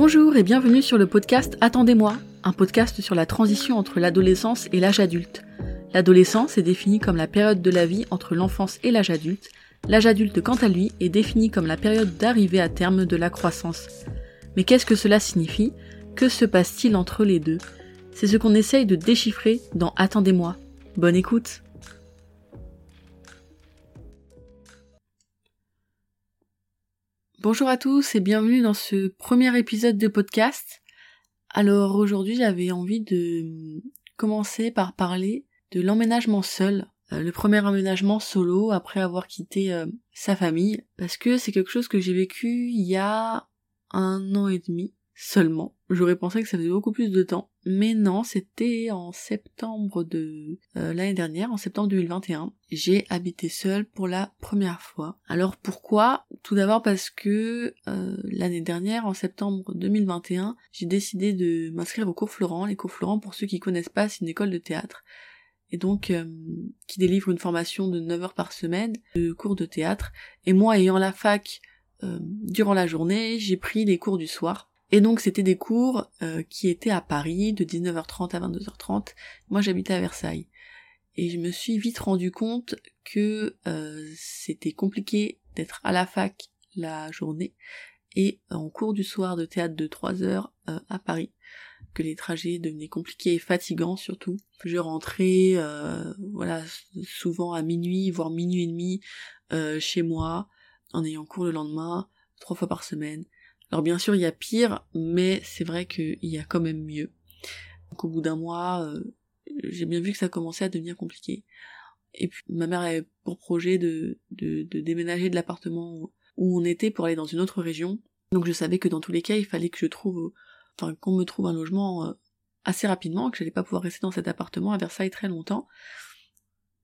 Bonjour et bienvenue sur le podcast Attendez-moi, un podcast sur la transition entre l'adolescence et l'âge adulte. L'adolescence est définie comme la période de la vie entre l'enfance et l'âge adulte. L'âge adulte, quant à lui, est défini comme la période d'arrivée à terme de la croissance. Mais qu'est-ce que cela signifie? Que se passe-t-il entre les deux? C'est ce qu'on essaye de déchiffrer dans Attendez-moi. Bonne écoute Bonjour à tous et bienvenue dans ce premier épisode de podcast. Alors aujourd'hui j'avais envie de commencer par parler de l'emménagement seul, euh, le premier emménagement solo après avoir quitté euh, sa famille, parce que c'est quelque chose que j'ai vécu il y a un an et demi seulement. J'aurais pensé que ça faisait beaucoup plus de temps. Mais non, c'était en septembre de euh, l'année dernière, en septembre 2021. J'ai habité seule pour la première fois. Alors pourquoi? Tout d'abord parce que euh, l'année dernière, en septembre 2021, j'ai décidé de m'inscrire au cours Florent. Les cours Florent, pour ceux qui connaissent pas, c'est une école de théâtre. Et donc, euh, qui délivre une formation de 9 heures par semaine de cours de théâtre. Et moi, ayant la fac durant la journée, j'ai pris les cours du soir. Et donc c'était des cours euh, qui étaient à Paris de 19h30 à 22h30. Moi j'habitais à Versailles. Et je me suis vite rendu compte que euh, c'était compliqué d'être à la fac la journée et en cours du soir de théâtre de 3 heures euh, à Paris. Que les trajets devenaient compliqués et fatigants surtout. Je rentrais voilà souvent à minuit, voire minuit et demi chez moi, en ayant cours le lendemain, trois fois par semaine alors bien sûr, il y a pire, mais c'est vrai qu'il y a quand même mieux. Donc au bout d'un mois, euh, j'ai bien vu que ça commençait à devenir compliqué. Et puis ma mère avait pour projet de, déménager de l'appartement où on était pour aller dans une autre région. Donc je savais que dans tous les cas, il fallait que je trouve, enfin qu'on me trouve un logement euh, assez rapidement, que j'allais pas pouvoir rester dans cet appartement à Versailles très longtemps.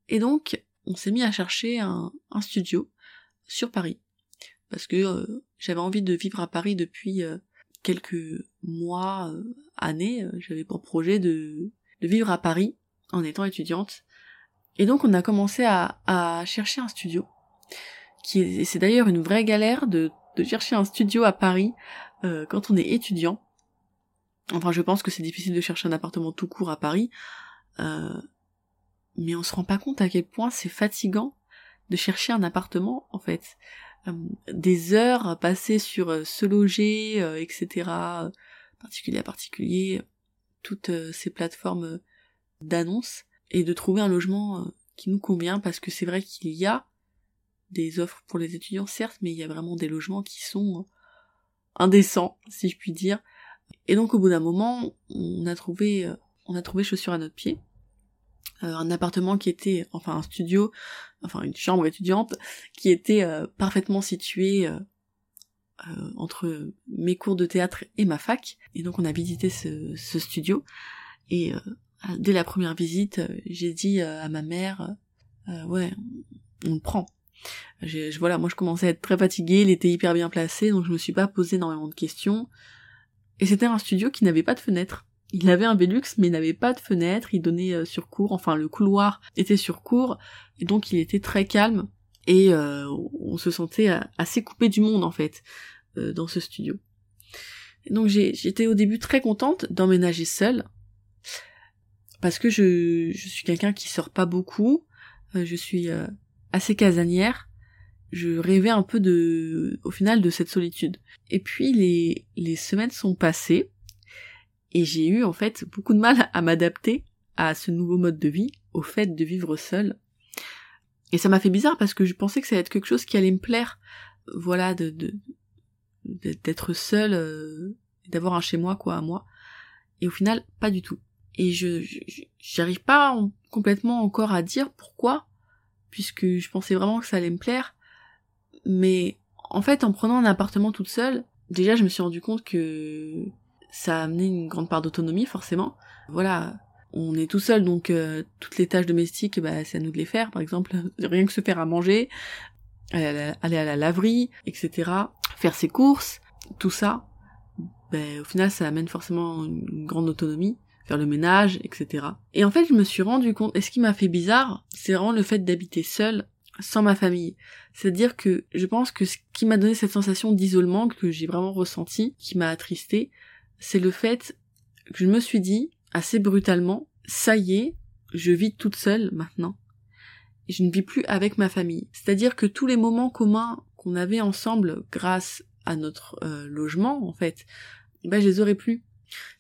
Et donc, on s'est mis à chercher un studio sur Paris parce que euh, j'avais envie de vivre à Paris depuis euh, quelques mois, euh, années. J'avais pour projet de, de vivre à Paris en étant étudiante. Et donc on a commencé à, à chercher un studio. Qui c'est d'ailleurs une vraie galère de, de chercher un studio à Paris quand on est étudiant. Enfin, je pense que c'est difficile de chercher un appartement tout court à Paris, mais on se rend pas compte à quel point c'est fatigant de chercher un appartement en fait. Euh, des heures passées sur euh, se loger, euh, etc. particulier à particulier, toutes ces plateformes d'annonces, et de trouver un logement qui nous convient, parce que c'est vrai qu'il y a des offres pour les étudiants, certes, mais il y a vraiment des logements qui sont indécents, si je puis dire. Et donc au bout d'un moment, on a trouvé, on a trouvé chaussure à notre pied. Euh, un appartement qui était, enfin un studio, enfin une chambre étudiante, qui était euh, parfaitement située euh, entre mes cours de théâtre et ma fac. Et donc on a visité ce, ce studio. Et dès la première visite, j'ai dit à ma mère, ouais, on le prend. Je, voilà, moi je commençais à être très fatiguée, il était hyper bien placé, donc je me suis pas posé énormément de questions. Et c'était un studio qui n'avait pas de fenêtre. Il avait un Velux, mais il n'avait pas de fenêtre, il donnait euh, sur cours, enfin le couloir était sur cours, et donc il était très calme, et euh, on se sentait euh, assez coupé du monde en fait, dans ce studio. donc j'étais au début très contente d'emménager seule, parce que je, je suis quelqu'un qui sort pas beaucoup, je suis assez casanière, je rêvais un peu de, au final, de cette solitude. Et puis les, les semaines sont passées, et j'ai eu en fait beaucoup de mal à m'adapter à ce nouveau mode de vie, au fait de vivre seul. Et ça m'a fait bizarre parce que je pensais que ça allait être quelque chose qui allait me plaire, voilà, de d'être seul, euh, d'avoir un chez moi quoi à moi. Et au final, pas du tout. Et je j'arrive pas complètement encore à dire pourquoi, puisque je pensais vraiment que ça allait me plaire. Mais en fait, en prenant un appartement toute seule, déjà je me suis rendu compte que ça a amené une grande part d'autonomie forcément. Voilà, on est tout seul donc euh, toutes les tâches domestiques, bah, c'est à nous de les faire. Par exemple, rien que se faire à manger, aller à la, laverie, etc. Faire ses courses, tout ça. Ben, au final, ça amène forcément une grande autonomie faire le ménage, etc. Et en fait, je me suis rendu compte, et ce qui m'a fait bizarre, c'est vraiment le fait d'habiter seul sans ma famille. C'est-à-dire que je pense que ce qui m'a donné cette sensation d'isolement que j'ai vraiment ressenti, qui m'a attristé, c'est le fait que je me suis dit, assez brutalement, ça y est, je vis toute seule maintenant. Et je ne vis plus avec ma famille. C'est-à-dire que tous les moments communs qu'on avait ensemble grâce à notre euh, logement, en fait, ben je les aurais plus.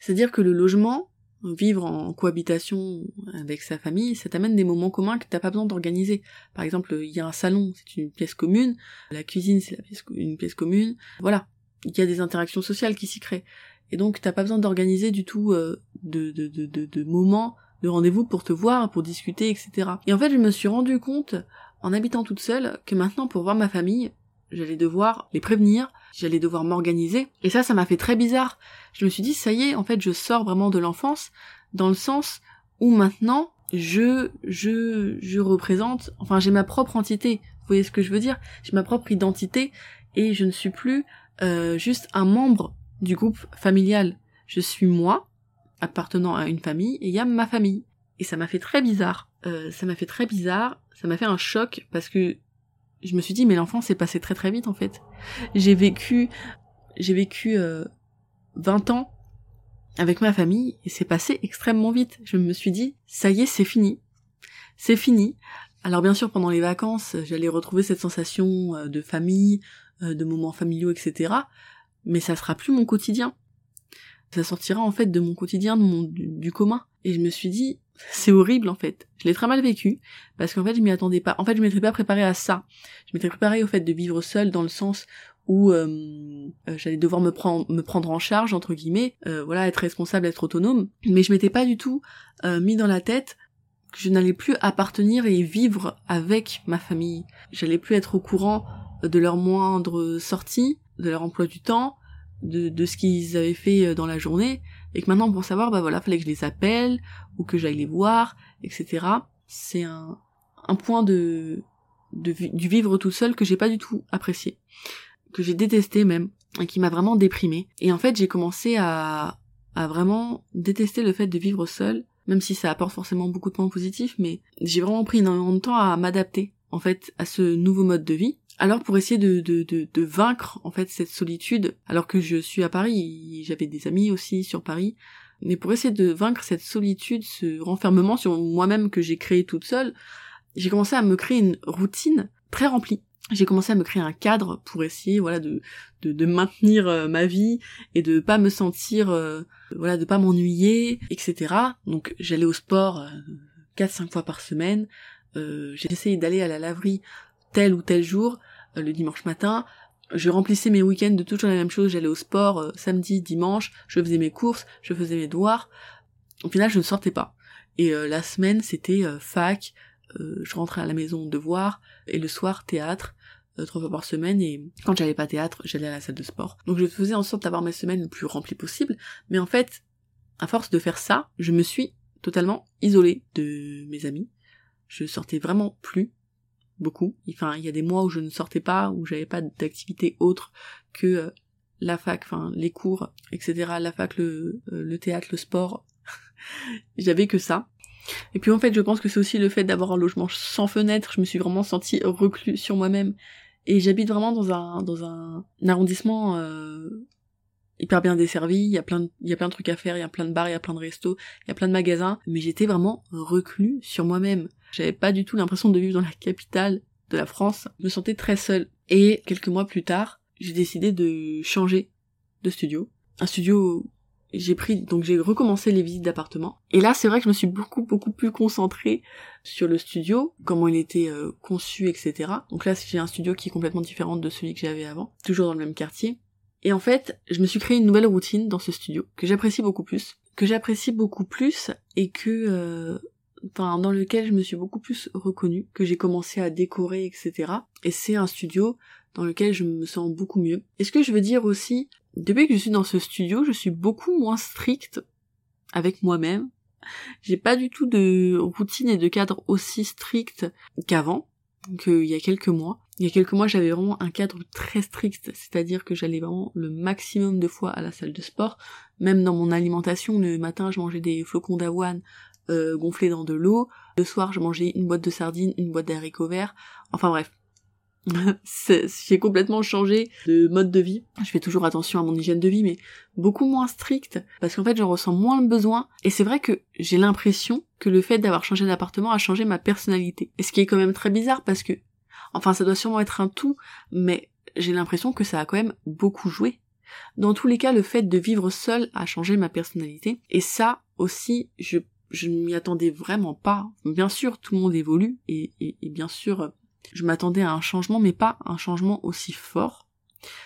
C'est-à-dire que le logement, vivre en cohabitation avec sa famille, ça t'amène des moments communs que t'as pas besoin d'organiser. Par exemple, il y a un salon, c'est une pièce commune, la cuisine, c'est une pièce commune, voilà. Il y a des interactions sociales qui s'y créent. Et donc, t'as pas besoin d'organiser du tout euh, de, de, de, de, moments, de rendez-vous pour te voir, pour discuter, etc. Et en fait, je me suis rendu compte, en habitant toute seule, que maintenant, pour voir ma famille, j'allais devoir les prévenir, j'allais devoir m'organiser. Et ça, ça m'a fait très bizarre. Je me suis dit, ça y est, en fait, je sors vraiment de l'enfance, dans le sens où maintenant, je, je, je représente, enfin, j'ai ma propre entité. Vous voyez ce que je veux dire? J'ai ma propre identité, et je ne suis plus euh, juste un membre du groupe familial. Je suis moi, appartenant à une famille, et il y a ma famille. Et ça m'a fait très bizarre. Euh, ça m'a fait très bizarre, ça m'a fait un choc, parce que je me suis dit mais l'enfance s'est passé très très vite en fait. J'ai vécu j'ai vécu euh, 20 ans avec ma famille et c'est passé extrêmement vite. Je me suis dit ça y est, c'est fini. C'est fini. Alors bien sûr pendant les vacances, j'allais retrouver cette sensation euh, de famille, euh, de moments familiaux, etc. Mais ça sera plus mon quotidien. Ça sortira en fait de mon quotidien, de mon, du commun. Et je me suis dit, c'est horrible en fait. Je l'ai très mal vécu parce qu'en fait je m'y attendais pas. En fait je m'étais pas préparée à ça. Je m'étais préparée au fait de vivre seule dans le sens où euh, euh, j'allais devoir me prendre me prendre en charge entre guillemets, euh, voilà être responsable, être autonome. Mais je m'étais pas du tout mis dans la tête que je n'allais plus appartenir et vivre avec ma famille. J'allais plus être au courant de leurs moindres sorties, de leur emploi du temps, de, de ce qu'ils avaient fait dans la journée et que maintenant pour savoir bah voilà fallait que je les appelle ou que j'aille les voir etc c'est un, un point de, de du vivre tout seul que j'ai pas du tout apprécié. Que j'ai détesté même et qui m'a vraiment déprimé et en fait j'ai commencé à à vraiment détester le fait de vivre seul même si ça apporte forcément beaucoup de points positifs mais j'ai vraiment pris énormément de temps à m'adapter en fait à ce nouveau mode de vie alors pour essayer de, de, de, de, vaincre en fait cette solitude, alors que je suis à Paris, j'avais des amis aussi sur Paris, mais pour essayer de vaincre cette solitude, ce renfermement sur moi-même que j'ai créé toute seule, j'ai commencé à me créer une routine très remplie. J'ai commencé à me créer un cadre pour essayer voilà de, de, de maintenir euh, ma vie et de pas me sentir euh, voilà de pas m'ennuyer etc. Donc j'allais au sport euh, quatre 4 5 fois par semaine. j'ai essayé d'aller à la laverie tel ou tel jour, euh, le dimanche matin, je remplissais mes week-ends de toujours la même chose, j'allais au sport euh, samedi, dimanche, je faisais mes courses, je faisais mes devoirs. Au final, je ne sortais pas. Et euh, la semaine, c'était fac, je rentrais à la maison devoir, et le soir, théâtre, trois fois par semaine, et quand j'allais pas théâtre, j'allais à la salle de sport. Donc je faisais en sorte d'avoir mes semaines le plus remplies possible, mais en fait, à force de faire ça, je me suis totalement isolée de mes amis. Je sortais vraiment plus, beaucoup. Enfin, il y a des mois où je ne sortais pas, où j'avais pas d'activité autre que euh, la fac, enfin les cours, etc. La fac, le, euh, le théâtre, le sport. j'avais que ça. Et puis en fait, je pense que c'est aussi le fait d'avoir un logement sans fenêtre. Je me suis vraiment sentie reclus sur moi-même. Et j'habite vraiment dans un dans un, arrondissement euh, hyper bien desservi. Il y a plein il y a plein de trucs à faire. Il y a plein de bars, il y a plein de restos, il y a plein de magasins. Mais j'étais vraiment reclus sur moi-même. J'avais pas du tout l'impression de vivre dans la capitale de la France. Je me sentais très seule. Et quelques mois plus tard, j'ai décidé de changer de studio. Un studio j'ai pris donc j'ai recommencé les visites d'appartements et là c'est vrai que je me suis beaucoup beaucoup plus concentrée sur le studio comment il était euh, conçu etc donc là j'ai un studio qui est complètement différent de celui que j'avais avant toujours dans le même quartier et en fait je me suis créé une nouvelle routine dans ce studio que j'apprécie beaucoup plus que j'apprécie beaucoup plus et que euh, enfin dans lequel je me suis beaucoup plus reconnue, que j'ai commencé à décorer, etc. Et c'est un studio dans lequel je me sens beaucoup mieux. Et ce que je veux dire aussi, depuis que je suis dans ce studio, je suis beaucoup moins stricte avec moi-même. J'ai pas du tout de routine et de cadre aussi strict qu'avant, qu'il y a quelques mois. Il y a quelques mois, j'avais vraiment un cadre très strict, c'est-à-dire que j'allais vraiment le maximum de fois à la salle de sport. Même dans mon alimentation, le matin, je mangeais des flocons d'avoine euh, gonflé dans de l'eau. Le soir, je mangeais une boîte de sardines, une boîte d'haricots verts. Enfin bref, j'ai complètement changé de mode de vie. Je fais toujours attention à mon hygiène de vie, mais beaucoup moins stricte, parce qu'en fait j'en ressens moins le besoin. Et c'est vrai que j'ai l'impression que le fait d'avoir changé d'appartement a changé ma personnalité. Et ce qui est quand même très bizarre, parce que, enfin ça doit sûrement être un tout, mais j'ai l'impression que ça a quand même beaucoup joué. Dans tous les cas, le fait de vivre seul a changé ma personnalité. Et ça aussi, je je ne m'y attendais vraiment pas. Bien sûr, tout le monde évolue et, bien sûr, je m'attendais à un changement, mais pas un changement aussi fort.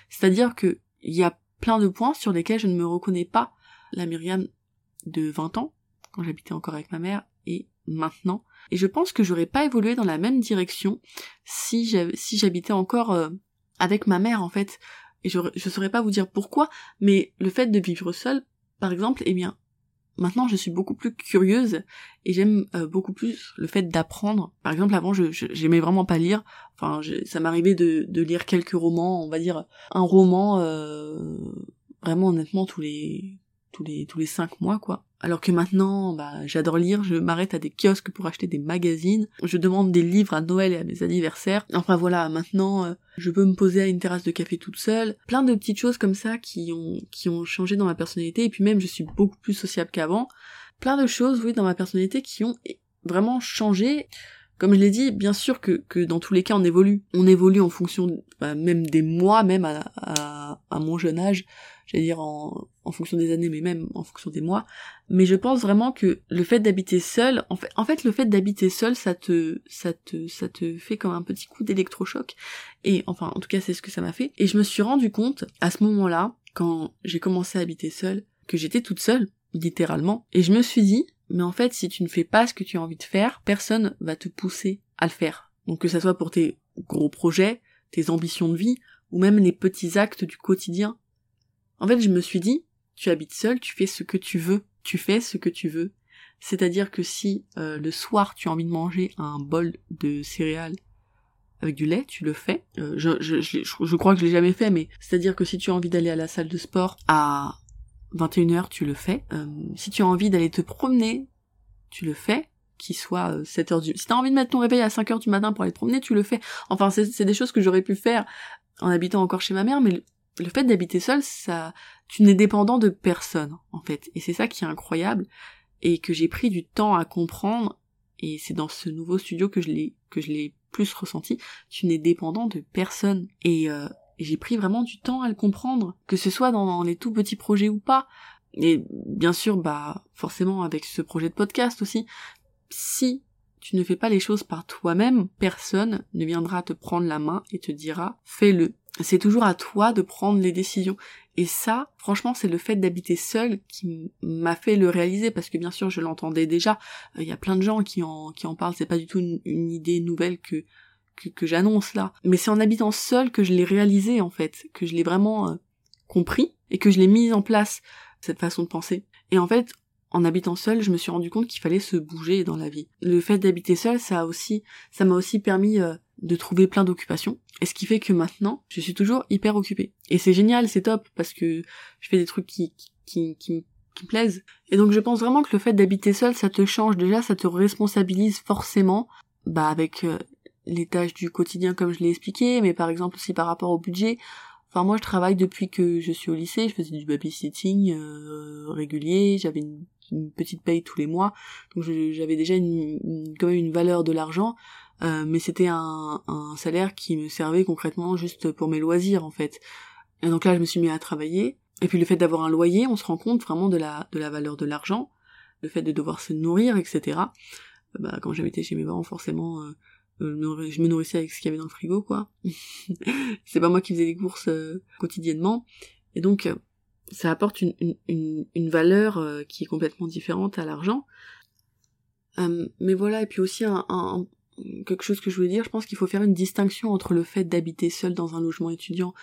C'est-à-dire que il y a plein de points sur lesquels je ne me reconnais pas la Myriam de 20 ans, quand j'habitais encore avec ma mère, et maintenant. Et je pense que j'aurais pas évolué dans la même direction si j'habitais encore euh, avec ma mère, en fait. Et je, je saurais pas vous dire pourquoi, mais le fait de vivre seul, par exemple, eh bien, maintenant je suis beaucoup plus curieuse et j'aime euh, beaucoup plus le fait d'apprendre. Par exemple, avant, je, j'aimais vraiment pas lire. Enfin, ça m'arrivait de, de lire quelques romans, on va dire un roman euh, vraiment honnêtement tous les tous les tous les cinq mois quoi. Alors que maintenant, bah, j'adore lire, je m'arrête à des kiosques pour acheter des magazines, je demande des livres à Noël et à mes anniversaires. Enfin voilà, maintenant, euh, je peux me poser à une terrasse de café toute seule. Plein de petites choses comme ça qui ont, qui ont changé dans ma personnalité, et puis même je suis beaucoup plus sociable qu'avant. Plein de choses, oui, dans ma personnalité qui ont vraiment changé. Comme je l'ai dit, bien sûr que, que dans tous les cas on évolue. On évolue en fonction bah, même des mois, même à, à, à mon jeune âge j'allais dire en, en fonction des années, mais même en fonction des mois. Mais je pense vraiment que le fait d'habiter seul, en fait, en fait, le fait d'habiter seul, ça te, ça te, ça te fait comme un petit coup d'électrochoc. Et enfin, en tout cas, c'est ce que ça m'a fait. Et je me suis rendu compte à ce moment-là, quand j'ai commencé à habiter seul, que j'étais toute seule, littéralement. Et je me suis dit, mais en fait, si tu ne fais pas ce que tu as envie de faire, personne va te pousser à le faire. Donc que ça soit pour tes gros projets, tes ambitions de vie, ou même les petits actes du quotidien. En fait, je me suis dit, tu habites seul, tu fais ce que tu veux, tu fais ce que tu veux. C'est-à-dire que si euh, le soir tu as envie de manger un bol de céréales avec du lait, tu le fais. Euh, je, crois que je l'ai jamais fait, mais c'est-à-dire que si tu as envie d'aller à la salle de sport à 21h, tu le fais. Euh, si tu as envie d'aller te promener, tu le fais qu'il soit 7h du... Si t'as envie de mettre ton réveil à 5h du matin pour aller te promener, tu le fais. Enfin, c'est des choses que j'aurais pu faire en habitant encore chez ma mère, mais le fait d'habiter seul, ça, tu n'es dépendant de personne, en fait. Et c'est ça qui est incroyable, et que j'ai pris du temps à comprendre, et c'est dans ce nouveau studio que je l'ai, que je l'ai plus ressenti, tu n'es dépendant de personne. Et, euh, j'ai pris vraiment du temps à le comprendre, que ce soit dans, les tout petits projets ou pas. Et bien sûr, bah, forcément avec ce projet de podcast aussi, si tu ne fais pas les choses par toi-même, personne ne viendra te prendre la main et te dira fais-le c'est toujours à toi de prendre les décisions. Et ça, franchement, c'est le fait d'habiter seul qui m'a fait le réaliser parce que bien sûr, je l'entendais déjà. Il y a plein de gens qui en qui en parlent. C'est pas du tout une, idée nouvelle que que, j'annonce là. Mais c'est en habitant seul que je l'ai réalisé en fait, que je l'ai vraiment euh, compris et que je l'ai mis en place cette façon de penser. Et en fait, en habitant seul, je me suis rendu compte qu'il fallait se bouger dans la vie. Le fait d'habiter seul, ça a aussi, ça m'a aussi permis euh, de trouver plein d'occupations. Et ce qui fait que maintenant, je suis toujours hyper occupée. Et c'est génial, c'est top, parce que je fais des trucs qui, qui, qui, qui me plaisent. Et donc je pense vraiment que le fait d'habiter seul, ça te change déjà, ça te responsabilise forcément, bah avec euh, les tâches du quotidien comme je l'ai expliqué, mais par exemple aussi par rapport au budget. Enfin moi je travaille depuis que je suis au lycée, je faisais du babysitting euh, régulier, j'avais une, petite paye tous les mois, donc j'avais déjà une, quand même une valeur de l'argent. Euh, mais c'était un, un, salaire qui me servait concrètement juste pour mes loisirs en fait. Et donc là, je me suis mis à travailler. Et puis le fait d'avoir un loyer, on se rend compte vraiment de la de la valeur de l'argent, le fait de devoir se nourrir, etc. Euh, bah, quand j'habitais chez mes parents, forcément, euh, je me nourrissais avec ce qu'il y avait dans le frigo, quoi. c'est pas moi qui faisais les courses quotidiennement. Et donc, ça apporte une, une, une valeur qui est complètement différente à l'argent. mais voilà, et puis aussi un, un, quelque chose que je voulais dire, je pense qu'il faut faire une distinction entre le fait d'habiter seul dans un logement étudiant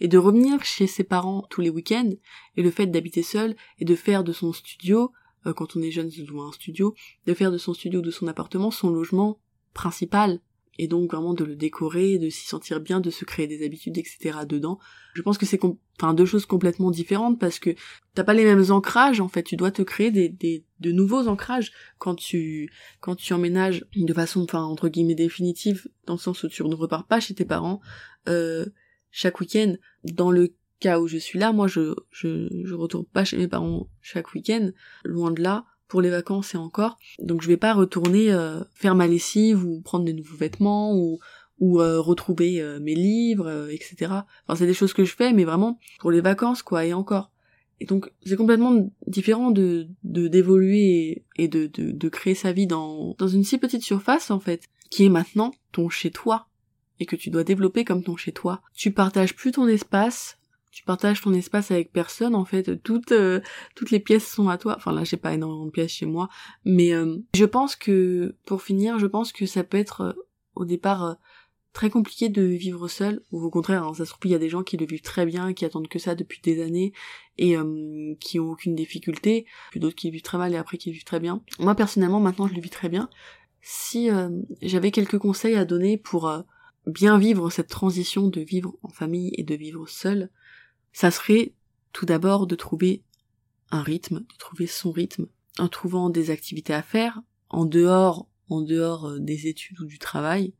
et de revenir chez ses parents tous les week-ends, et le fait d'habiter seul et de faire de son studio, euh, quand on est jeune, c'est un studio, de faire de son studio ou de son appartement son logement principal. Et donc vraiment de le décorer, de s'y sentir bien, de se créer des habitudes, etc. dedans. Je pense que c'est enfin deux choses complètement différentes parce que t'as pas les mêmes ancrages en fait. Tu dois te créer des, des de nouveaux ancrages quand tu quand tu emménages de façon enfin entre guillemets définitive dans le sens où tu ne repars pas chez tes parents euh, chaque week-end. Dans le cas où je suis là, moi je je je retourne pas chez mes parents chaque week-end, loin de là pour les vacances et encore. Donc je vais pas retourner euh, faire ma lessive ou prendre des nouveaux vêtements ou ou euh, retrouver euh, mes livres, etc. Enfin c'est des choses que je fais, mais vraiment pour les vacances quoi et encore. Et donc c'est complètement différent de d'évoluer et, de, de de créer sa vie dans dans une si petite surface en fait, qui est maintenant ton chez toi et que tu dois développer comme ton chez toi. Tu partages plus ton espace tu partages ton espace avec personne en fait toutes euh, toutes les pièces sont à toi. Enfin là j'ai pas énormément de pièces chez moi mais euh, je pense que pour finir je pense que ça peut être euh, au départ très compliqué de vivre seul ou au contraire hein, ça se trouve il y a des gens qui le vivent très bien qui attendent que ça depuis des années et qui ont aucune difficulté puis d'autres qui le vivent très mal et après qui le vivent très bien. Moi personnellement maintenant je le vis très bien. Si j'avais quelques conseils à donner pour bien vivre cette transition de vivre en famille et de vivre seul ça serait tout d'abord de trouver un rythme, de trouver son rythme, en trouvant des activités à faire, en dehors, en dehors euh, des études ou du travail,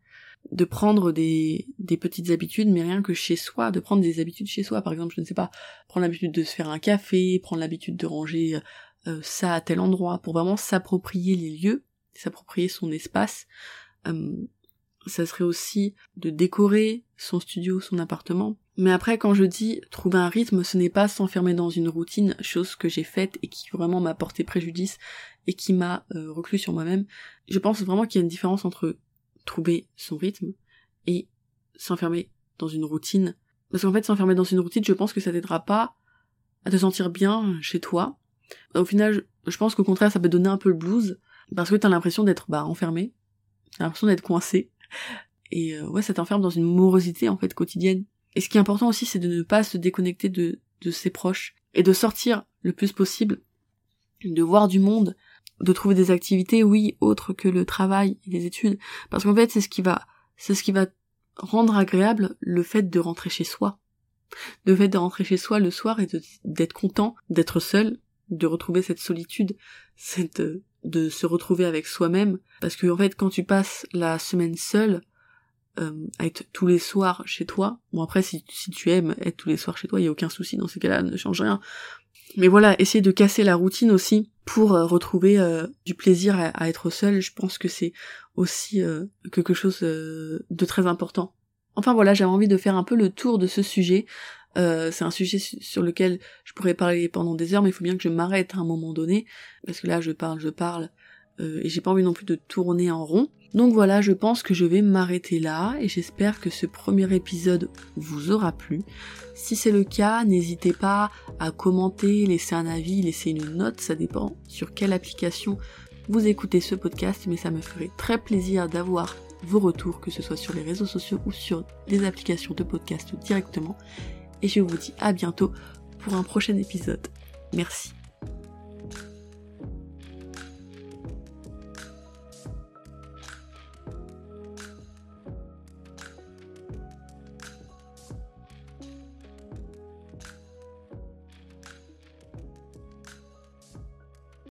de prendre des, des petites habitudes, mais rien que chez soi, de prendre des habitudes chez soi, par exemple, je ne sais pas, prendre l'habitude de se faire un café, prendre l'habitude de ranger euh, ça à tel endroit, pour vraiment s'approprier les lieux, s'approprier son espace. Euh, ça serait aussi de décorer son studio, son appartement, mais après, quand je dis trouver un rythme, ce n'est pas s'enfermer dans une routine, chose que j'ai faite et qui vraiment m'a porté préjudice et qui m'a euh, reclus sur moi-même. Je pense vraiment qu'il y a une différence entre trouver son rythme et s'enfermer dans une routine. Parce qu'en fait, s'enfermer dans une routine, je pense que ça t'aidera pas à te sentir bien chez toi. Au final, je pense qu'au contraire, ça peut donner un peu le blues, parce que t'as l'impression d'être bah enfermé, t'as l'impression d'être coincé, et euh, ouais, ça t'enferme dans une morosité en fait quotidienne. Et ce qui est important aussi, c'est de ne pas se déconnecter de, de ses proches et de sortir le plus possible, de voir du monde, de trouver des activités, oui, autres que le travail et les études, parce qu'en fait, c'est ce qui va, c'est ce qui va rendre agréable le fait de rentrer chez soi. Le fait de rentrer chez soi le soir et d'être content d'être seul, de retrouver cette solitude, cette, de se retrouver avec soi-même, parce que en fait, quand tu passes la semaine seule, euh, être tous les soirs chez toi. Bon après si, tu aimes être tous les soirs chez toi, il y a aucun souci dans ces cas-là, ne change rien. Mais voilà, essayer de casser la routine aussi pour euh, retrouver euh, du plaisir à, être seul, je pense que c'est aussi quelque chose de très important. Enfin voilà, j'avais envie de faire un peu le tour de ce sujet. c'est un sujet sur lequel je pourrais parler pendant des heures, mais il faut bien que je m'arrête à un moment donné, parce que là je parle, je parle, et j'ai pas envie non plus de tourner en rond. Donc voilà, je pense que je vais m'arrêter là et j'espère que ce premier épisode vous aura plu. Si c'est le cas, n'hésitez pas à commenter, laisser un avis, laisser une note, ça dépend sur quelle application vous écoutez ce podcast, mais ça me ferait très plaisir d'avoir vos retours, que ce soit sur les réseaux sociaux ou sur des applications de podcast directement. Et je vous dis à bientôt pour un prochain épisode. Merci.